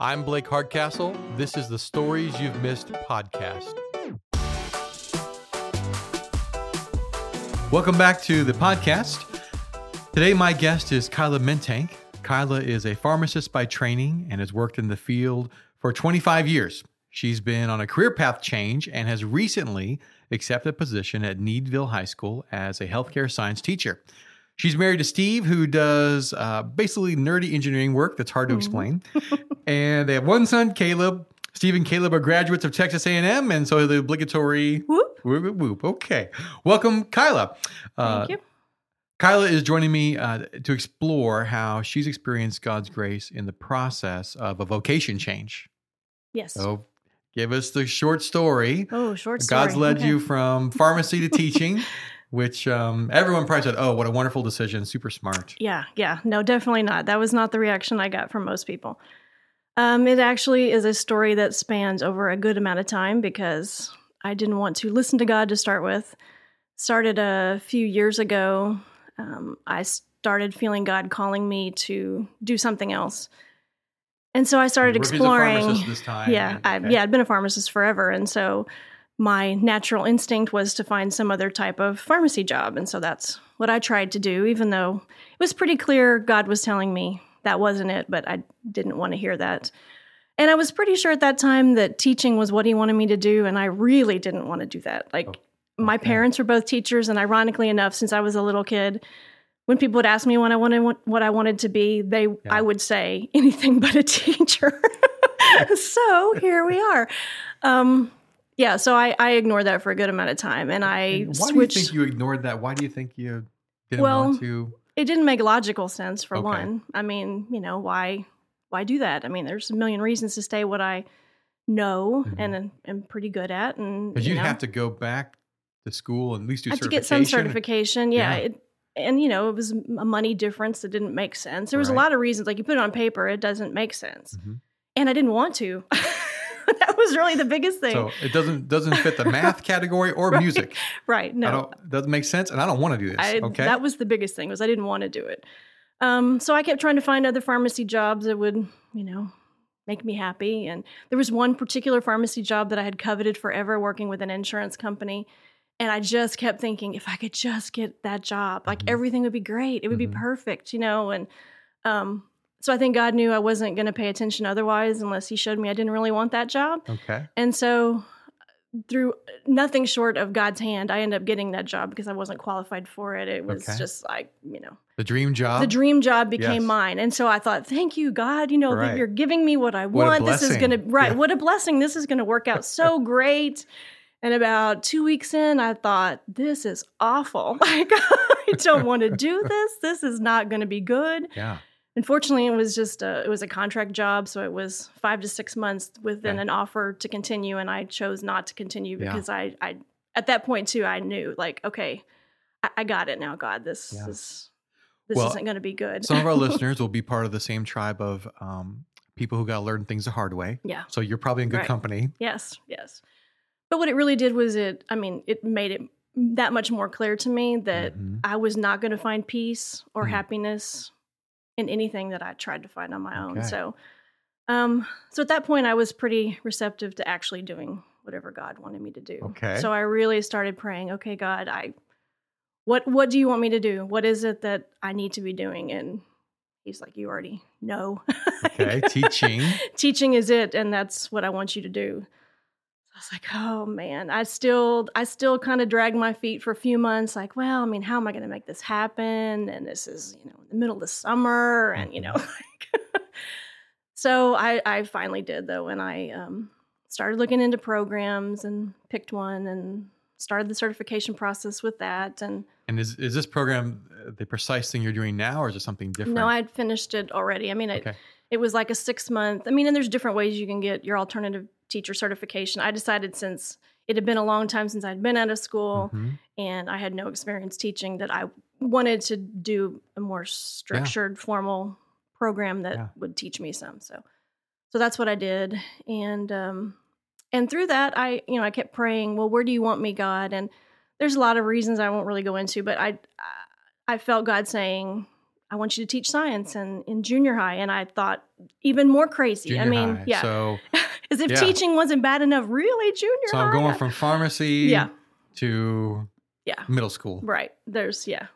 I'm Blake Hardcastle. This is the Stories You've Missed podcast. Welcome back to the podcast. Today, my guest is Kyla Mintank. Kyla is a pharmacist by training and has worked in the field for 25 years. She's been on a career path change and has recently accepted a position at Needville High School as a healthcare science teacher. She's married to Steve, who does uh, basically nerdy engineering work that's hard to explain. and they have one son, Caleb. Steve and Caleb are graduates of Texas A&M, and so the obligatory Whoop. whoop, whoop, whoop. Okay, welcome, Kyla. Uh, Thank you. Kyla is joining me uh, to explore how she's experienced God's grace in the process of a vocation change. Yes. So, give us the short story. oh, short story. God's led Okay. you from pharmacy to teaching, which um, everyone probably said, "Oh, what a wonderful decision! Super smart." Yeah, yeah. No, definitely not. That was not the reaction I got from most people. Um, it actually is a story that spans over a good amount of time because I didn't want to listen to God to start with. Started a few years ago. Um, I started feeling God calling me to do something else. And so I started exploring. pharmacist this time, Yeah, and- I, yeah, I'd been a pharmacist forever, and so my natural instinct was to find some other type of pharmacy job, and so that's what I tried to do. Even though it was pretty clear God was telling me that wasn't it, but I didn't want to hear that. And I was pretty sure at that time that teaching was what He wanted me to do, and I really didn't want to do that. Like my parents were both teachers, and ironically enough, since I was a little kid. When people would ask me what I wanted, what I wanted to be, they, I would say anything but a teacher. so here we are. Um, yeah, so I, I ignored that for a good amount of time, and I why switched. do you think you ignored that? Why do you think you didn't Well, want to? it didn't make logical sense for Okay. one. I mean, you know, why why do that? I mean, there's a million reasons to stay what I know Mhm. and am pretty good at, and Because you you'd know, have to go back to school and at least do I had to get some certification. Yeah. Yeah. It, and you know, it was a money difference that didn't make sense. There was a lot of reasons, like you put it on paper, it doesn't make sense, Mhm. and I didn't want to. that was really the biggest thing. So it doesn't doesn't fit the math category or Right. music. right? I No, don't doesn't make sense, and I don't want to do this. I, okay, that was the biggest thing was I didn't want to do it. Um, so I kept trying to find other pharmacy jobs that would, you know, make me happy. And there was one particular pharmacy job that I had coveted forever, working with an insurance company. And I just kept thinking, if I could just get that job, like Mhm. everything would be great. It would Mhm. be perfect, you know. And um, so I think God knew I wasn't going to pay attention otherwise unless He showed me I didn't really want that job. okay. And so, uh, through uh, nothing short of God's hand, I ended up getting that job because I wasn't qualified for it. It was Okay. just like, you know, The dream job. the dream job became Yes. mine. And so I thought, thank you, God, you know, Right. that you're giving me what I What want. This is going to, right, Yeah. what a blessing. This is going to work out so great. And about two weeks in, I thought, this is awful. Like, I don't want to do this. This is not going to be good. yeah. Unfortunately, it was just a, it was a contract job, so it was five to six months within an offer to continue, and I chose not to continue Yeah. because I, I at that point too, I knew like, okay, I, I got it now, God. This Yeah. is this Well, isn't going to be good. Some of our listeners will be part of the same tribe of um, people who got to learn things the hard way. yeah, So you're probably in good Right. company. yes, yes. But what it really did was it. I mean, it made it that much more clear to me that Mhm. I was not going to find peace or Mhm. happiness in anything that I tried to find on my own. Okay. So, um, so at that point, I was pretty receptive to actually doing whatever God wanted me to do. Okay. So I really started praying. Okay, God, I, what what do you want me to do? What is it that I need to be doing? And He's like, you already know. Okay, teaching. Teaching is it, and that's what I want you to do. Was like, oh man, I still, I still kind of dragged my feet for a few months. Like, well, I mean, how am I going to make this happen? And this is, you know, in the middle of the summer, and you know, like, so I, I finally did though, and I um, started looking into programs and picked one and started the certification process with that. And And is is this program uh, the precise thing you're doing now, or is it something different? no, I'd finished it already. I mean, it, Okay. it was like a six month. I mean, and there's different ways you can get your alternative teacher certification. I decided since it had been a long time since I'd been out of school Mhm. and I had no experience teaching that I wanted to do a more structured, formal program that Yeah. would teach me some. So, so that's what I did, and um, and through that, I you know I kept praying. Well, where do you want me, God? And there's a lot of reasons I won't really go into, but I I felt God saying I want you to teach science and in junior high. And I thought even more crazy. Junior I mean, high. yeah, So, as if yeah. teaching wasn't bad enough. Really, junior so high? I'm going from pharmacy yeah, to yeah, middle school. right. There's yeah.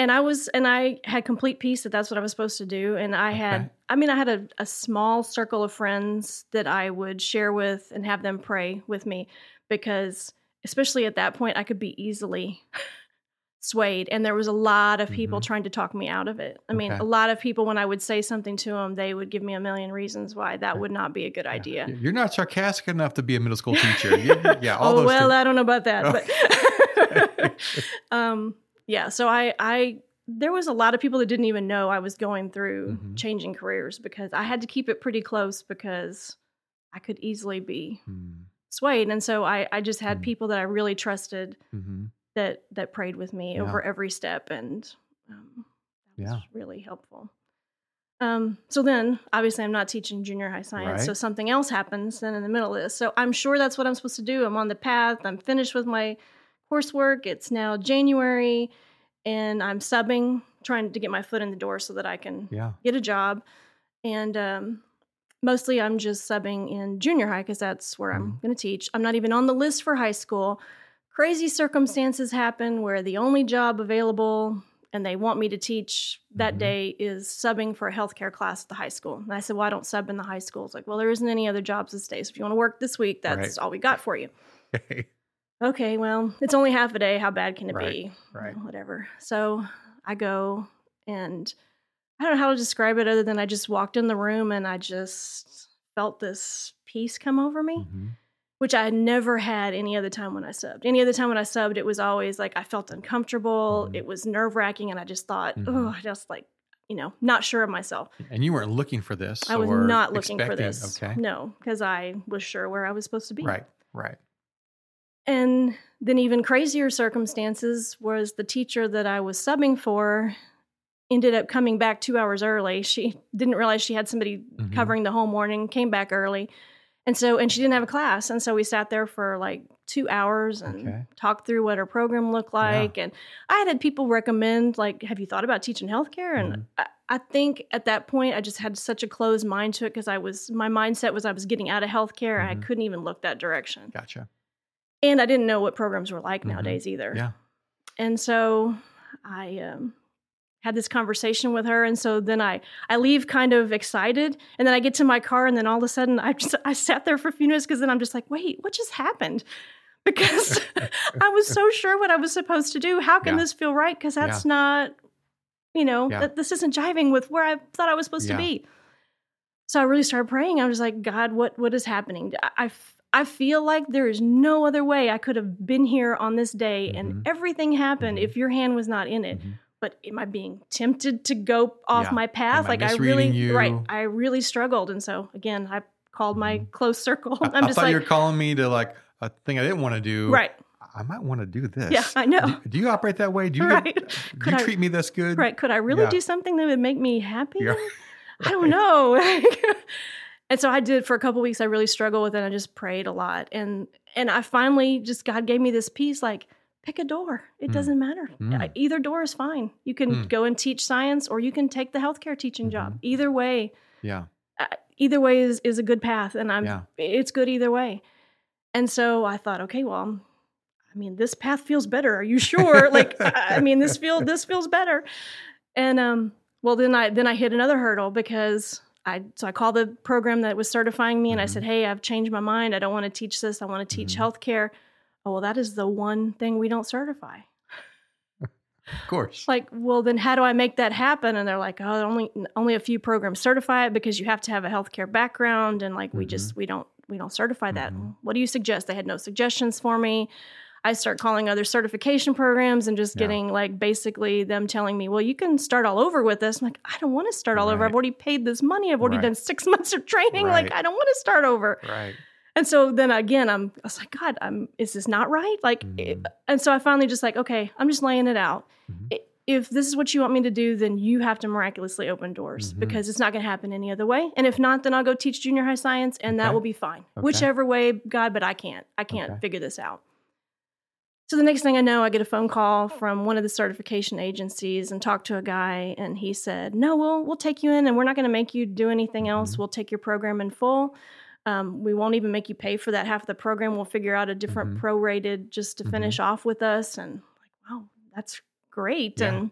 And I was, and I had complete peace that that's what I was supposed to do. And I had, I mean, I had a, a small circle of friends that I would share with and have them pray with me because, especially at that point, I could be easily swayed. And there was a lot of people Mhm. trying to talk me out of it. I mean, Okay. a lot of people, when I would say something to them, they would give me a million reasons why that would not be a good Yeah. idea. You're not sarcastic enough to be a middle school teacher. yeah, oh those well, things. I don't know about that, but um, yeah. So I, I, there was a lot of people that didn't even know I was going through Mhm. changing careers because I had to keep it pretty close because I could easily be Hmm. swayed, and so I, I just had Mm. people that I really trusted Mhm. That that prayed with me Yeah. over every step, and um, that was really helpful. Um, so then, obviously, I'm not teaching junior high science, so something else happens then in the middle of this. So I'm sure that's what I'm supposed to do. I'm on the path. I'm finished with my coursework. It's now January, and I'm subbing, trying to get my foot in the door so that I can Yeah. get a job. And um, mostly, I'm just subbing in junior high because that's where I'm Mhm. going to teach. I'm not even on the list for high school. Crazy circumstances happen where the only job available and they want me to teach that Mhm. day is subbing for a healthcare class at the high school. And I said, Well, I don't sub in the high school. It's like, Well, there isn't any other jobs this day. So if you want to work this week, that's Right. all we got for you. Okay. Well, it's only half a day. How bad can it Right, be? right. Well, Whatever. So I go and I don't know how to describe it other than I just walked in the room and I just felt this peace come over me, Mhm. Which I had never had any other time when I subbed. Any other time when I subbed, it was always like I felt uncomfortable. Mhm. It was nerve wracking. And I just thought, Mhm. oh, I just like, you know, not sure of myself. And you weren't looking for this. I was or not looking for this. Okay. No, because I was sure where I was supposed to be. Right. Right. And then, even crazier circumstances was the teacher that I was subbing for ended up coming back two hours early. She didn't realize she had somebody Mhm. covering the whole morning, came back early. And so, and she didn't have a class. And so we sat there for like two hours and Okay. talked through what her program looked like. And I had had people recommend, like, have you thought about teaching healthcare? And Mhm. I, I think at that point, I just had such a closed mind to it because I was, my mindset was I was getting out of healthcare and I couldn't even look that direction. Gotcha. And I didn't know what programs were like Mhm. nowadays either. Yeah. And so I um, had this conversation with her, and so then I I leave kind of excited, and then I get to my car, and then all of a sudden I just I sat there for a few minutes because then I'm just like, wait, what just happened? Because I was so sure what I was supposed to do. How can Yeah. this feel right? Because that's not, you know, Yeah. that this isn't jiving with where I thought I was supposed Yeah. to be. So I really started praying. I was like, God, what what is happening? I, I f- I feel like there is no other way I could have been here on this day, Mhm. and everything happened Mhm. if your hand was not in it. Mhm. But am I being tempted to go off Yeah. my path? I like I really, misreading right? I really struggled, and so again, I called my Mhm. close circle. I, I'm I just thought like, you were calling me to like a thing I didn't want to do. right, I might want to do this. yeah, I know, Do, do you operate that way? Do you, Right. do you I- treat me this good? right. Could I really Yeah. do something that would make me happy? Yeah. I don't know. and so I did for a couple weeks. I really struggled with it. I just prayed a lot, and and I finally just God gave me this peace. Like, pick a door. It Mm. doesn't matter. Mm. Either door is fine. You can Mm. go and teach science, or you can take the healthcare teaching job. Mhm. Either way, Yeah. uh, either way is is a good path, and I'm Yeah. it's good either way. And so I thought, okay, well, I mean, this path feels better. Are you sure? like, I I mean, this feel this feels better. And um, well, then I then I hit another hurdle because I so I called the program that was certifying me, and I Mhm. said, hey, I've changed my mind. I don't want to teach this. I want to teach Mhm. healthcare. Oh, well, that is the one thing we don't certify. Of course. Like, well, then how do I make that happen? And they're like, oh, only only a few programs certify it because you have to have a healthcare background, and like we Mhm. just we don't we don't certify that. Mhm. What do you suggest? They had no suggestions for me. I start calling other certification programs and just Yeah. getting like basically them telling me, well, you can start all over with this. I'm like, I don't want to start all over. I've already paid this money. I've already Right. done six months of training. Right. Like, I don't want to start over. right. And so then again, I'm, I was like, God, I'm, is this not right? Like, Mhm. and so I finally just like, okay, I'm just laying it out. Mhm. If this is what you want me to do, then you have to miraculously open doors Mhm. because it's not going to happen any other way. And if not, then I'll go teach junior high science and that will be fine. Okay. Whichever way, God, but I can't. I can't Okay. figure this out. So the next thing I know, I get a phone call from one of the certification agencies and talk to a guy, and he said, "No, we'll we'll take you in, and we're not going to make you do anything else. Mhm. We'll take your program in full. Um, we won't even make you pay for that half of the program. We'll figure out a different Mhm. prorated just to Mhm. finish off with us." And like, wow, that's great. Yeah. And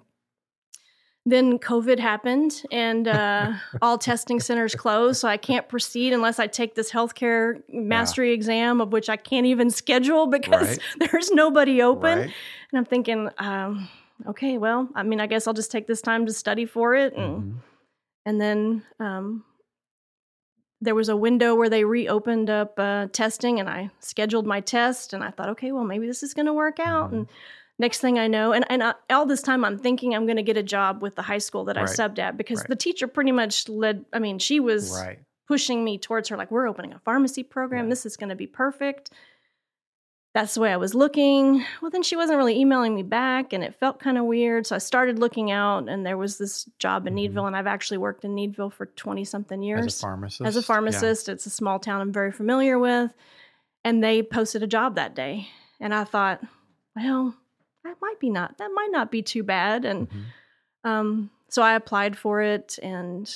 then COVID happened, and uh, all testing centers closed. So I can't proceed unless I take this healthcare mastery exam, of which I can't even schedule because there's nobody open. Right. And I'm thinking, um, okay, well, I mean, I guess I'll just take this time to study for it. And, Mhm. and then um, there was a window where they reopened up uh, testing, and I scheduled my test. And I thought, okay, well, maybe this is going to work out. Mhm. And next thing I know, and, and I, all this time I'm thinking I'm going to get a job with the high school that I subbed at because Right. the teacher pretty much led, I mean, she was Right. pushing me towards her like we're opening a pharmacy program Yeah. this is going to be perfect that's the way i was looking well then she wasn't really emailing me back and it felt kind of weird so i started looking out and there was this job in Mhm. needville and i've actually worked in needville for 20 something years As a pharmacist. as a pharmacist it's a small town i'm very familiar with and they posted a job that day and i thought well that might be not that might not be too bad Yeah. and Mhm. um, so I applied for it, and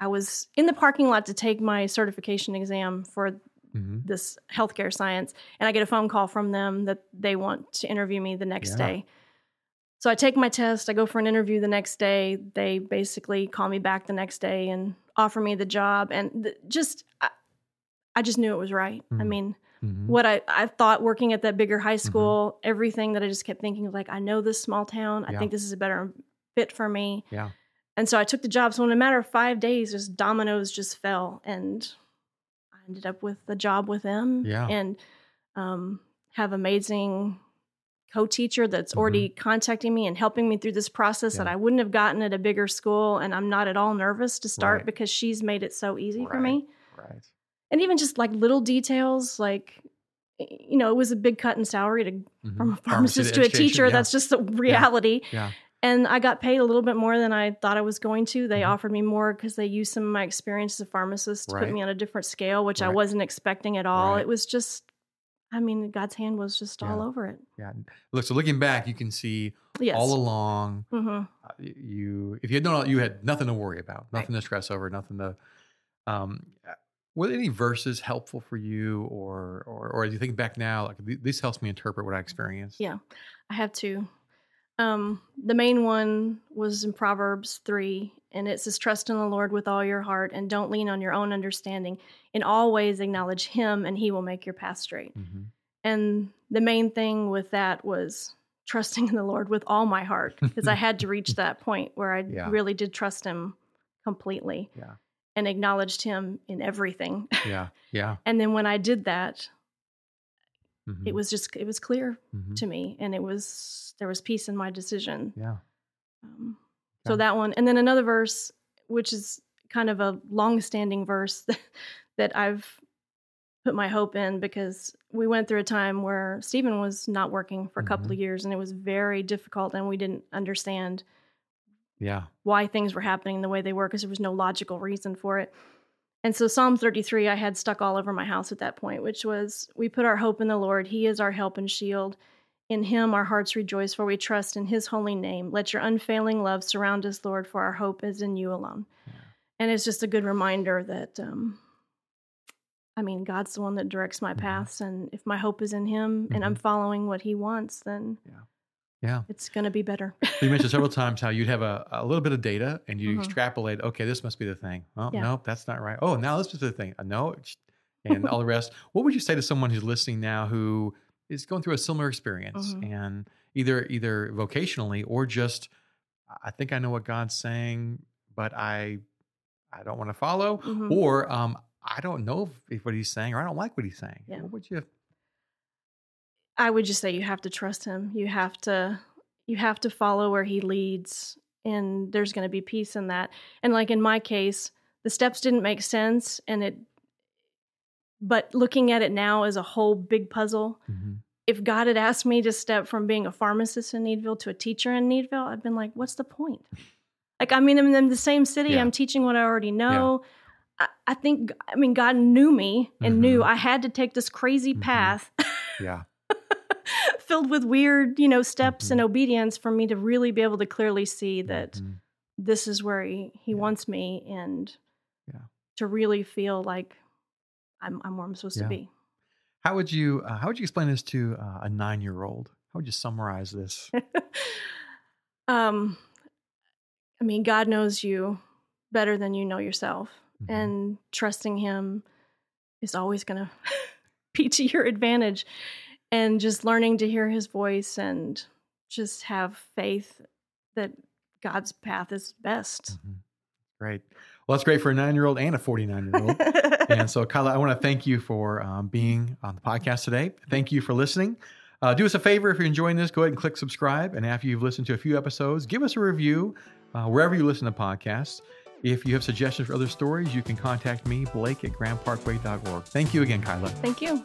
I was in the parking lot to take my certification exam for Mhm. this healthcare science, and I get a phone call from them that they want to interview me the next Yeah. day. So I take my test, I go for an interview the next day. They basically call me back the next day and offer me the job, and th- just I, I just knew it was right. I Mhm. mean, Mhm. what I, I thought working at that bigger high Mm-hmm. school, everything that I just kept thinking of like, I know this small town. I think this is a better fit for me. Yeah. And so I took the job. So in a matter of five days, just dominoes just fell, and I ended up with a job with them. Yeah. And um, have amazing co-teacher that's already contacting me and helping me through this process that Mm-hmm. I wouldn't have gotten at a bigger school. And I'm not at all nervous to start Right. because she's made it so easy for me Right. and even just like little details like you know it was a big cut in salary to Mhm. from a Pharmacy pharmacist to a teacher yeah. that's just the reality Yeah. And i got paid a little bit more than i thought i was going to they Mhm. offered me more because they used some of my experience as a pharmacist to Right. put me on a different scale which i wasn't expecting at all Right. it was just i mean god's hand was just all over it Yeah. Look, so looking back, you can see yes all along hmm uh, you if you had known you had nothing to worry about nothing to stress over nothing to um were any verses helpful for you or or or as you think back now like this helps me interpret what i experienced Yeah. I have two. Um, the main one was in Proverbs 3, and it says, Trust in the Lord with all your heart and don't lean on your own understanding. In all ways, acknowledge Him, and He will make your path straight. Mhm. And the main thing with that was trusting in the Lord with all my heart, because I had to reach that point where I Yeah. really did trust Him completely Yeah. and acknowledged Him in everything. yeah yeah and then when I did that, Mhm. it was just, it was clear Mhm. to me and it was there was peace in my decision yeah um, so that one and then another verse which is kind of a long-standing verse that i've put my hope in because we went through a time where stephen was not working for a couple Mhm. of years and it was very difficult and we didn't understand yeah why things were happening the way they were because there was no logical reason for it. And so Psalm 33 I had stuck all over my house at that point, which was we put our hope in the Lord. He is our help and shield. In him our hearts rejoice, for we trust in his holy name. Let your unfailing love surround us, Lord, for our hope is in you alone. Yeah. And it's just a good reminder that um I mean, God's the one that directs my Mhm. paths, and if my hope is in Him and I'm following what He wants, then yeah it's going to be better. you mentioned several times how you'd have a, a little bit of data and you Mhm. extrapolate okay this must be the thing oh Yeah. no that's not right oh now this is the thing uh, no and all the rest what would you say to someone who's listening now who is going through a similar experience Mhm. and either either vocationally or just i think i know what god's saying but i i don't want to follow Mhm. or um i don't know if, if what he's saying or i don't like what he's saying Yeah. what would you I would just say you have to trust him. You have to you have to follow where he leads and there's going to be peace in that. And like in my case, the steps didn't make sense and it but looking at it now as a whole big puzzle, Mhm. if God had asked me to step from being a pharmacist in Needville to a teacher in Needville, I'd been like, what's the point? Like, I mean, I'm in the same city. Yeah. I'm teaching what I already know. I, I think, I mean, God knew me and knew Mhm. I had to take this crazy Mhm. path yeah filled with weird, you know, steps and obedience for me to really be able to clearly see that Mhm. this is where he, he Yeah. wants me and Yeah. to really feel like I'm, I'm where I'm supposed Yeah. to be. How would you uh, how would you explain this to uh, a nine year old? How would you summarize this? um, I mean, God knows you better than you know yourself, Mhm. and trusting Him is always going to be to your advantage. And just learning to hear His voice and just have faith that God's path is best. Mhm. Great. Well, that's great for a nine year old and a 49 year old. and so, Kyla, I want to thank you for um, being on the podcast today. Thank you for listening. Uh, do us a favor if you're enjoying this, go ahead and click subscribe. And after you've listened to a few episodes, give us a review uh, wherever you listen to podcasts. If you have suggestions for other stories, you can contact me, Blake at grandparkway.org. Thank you again, Kyla. Thank you.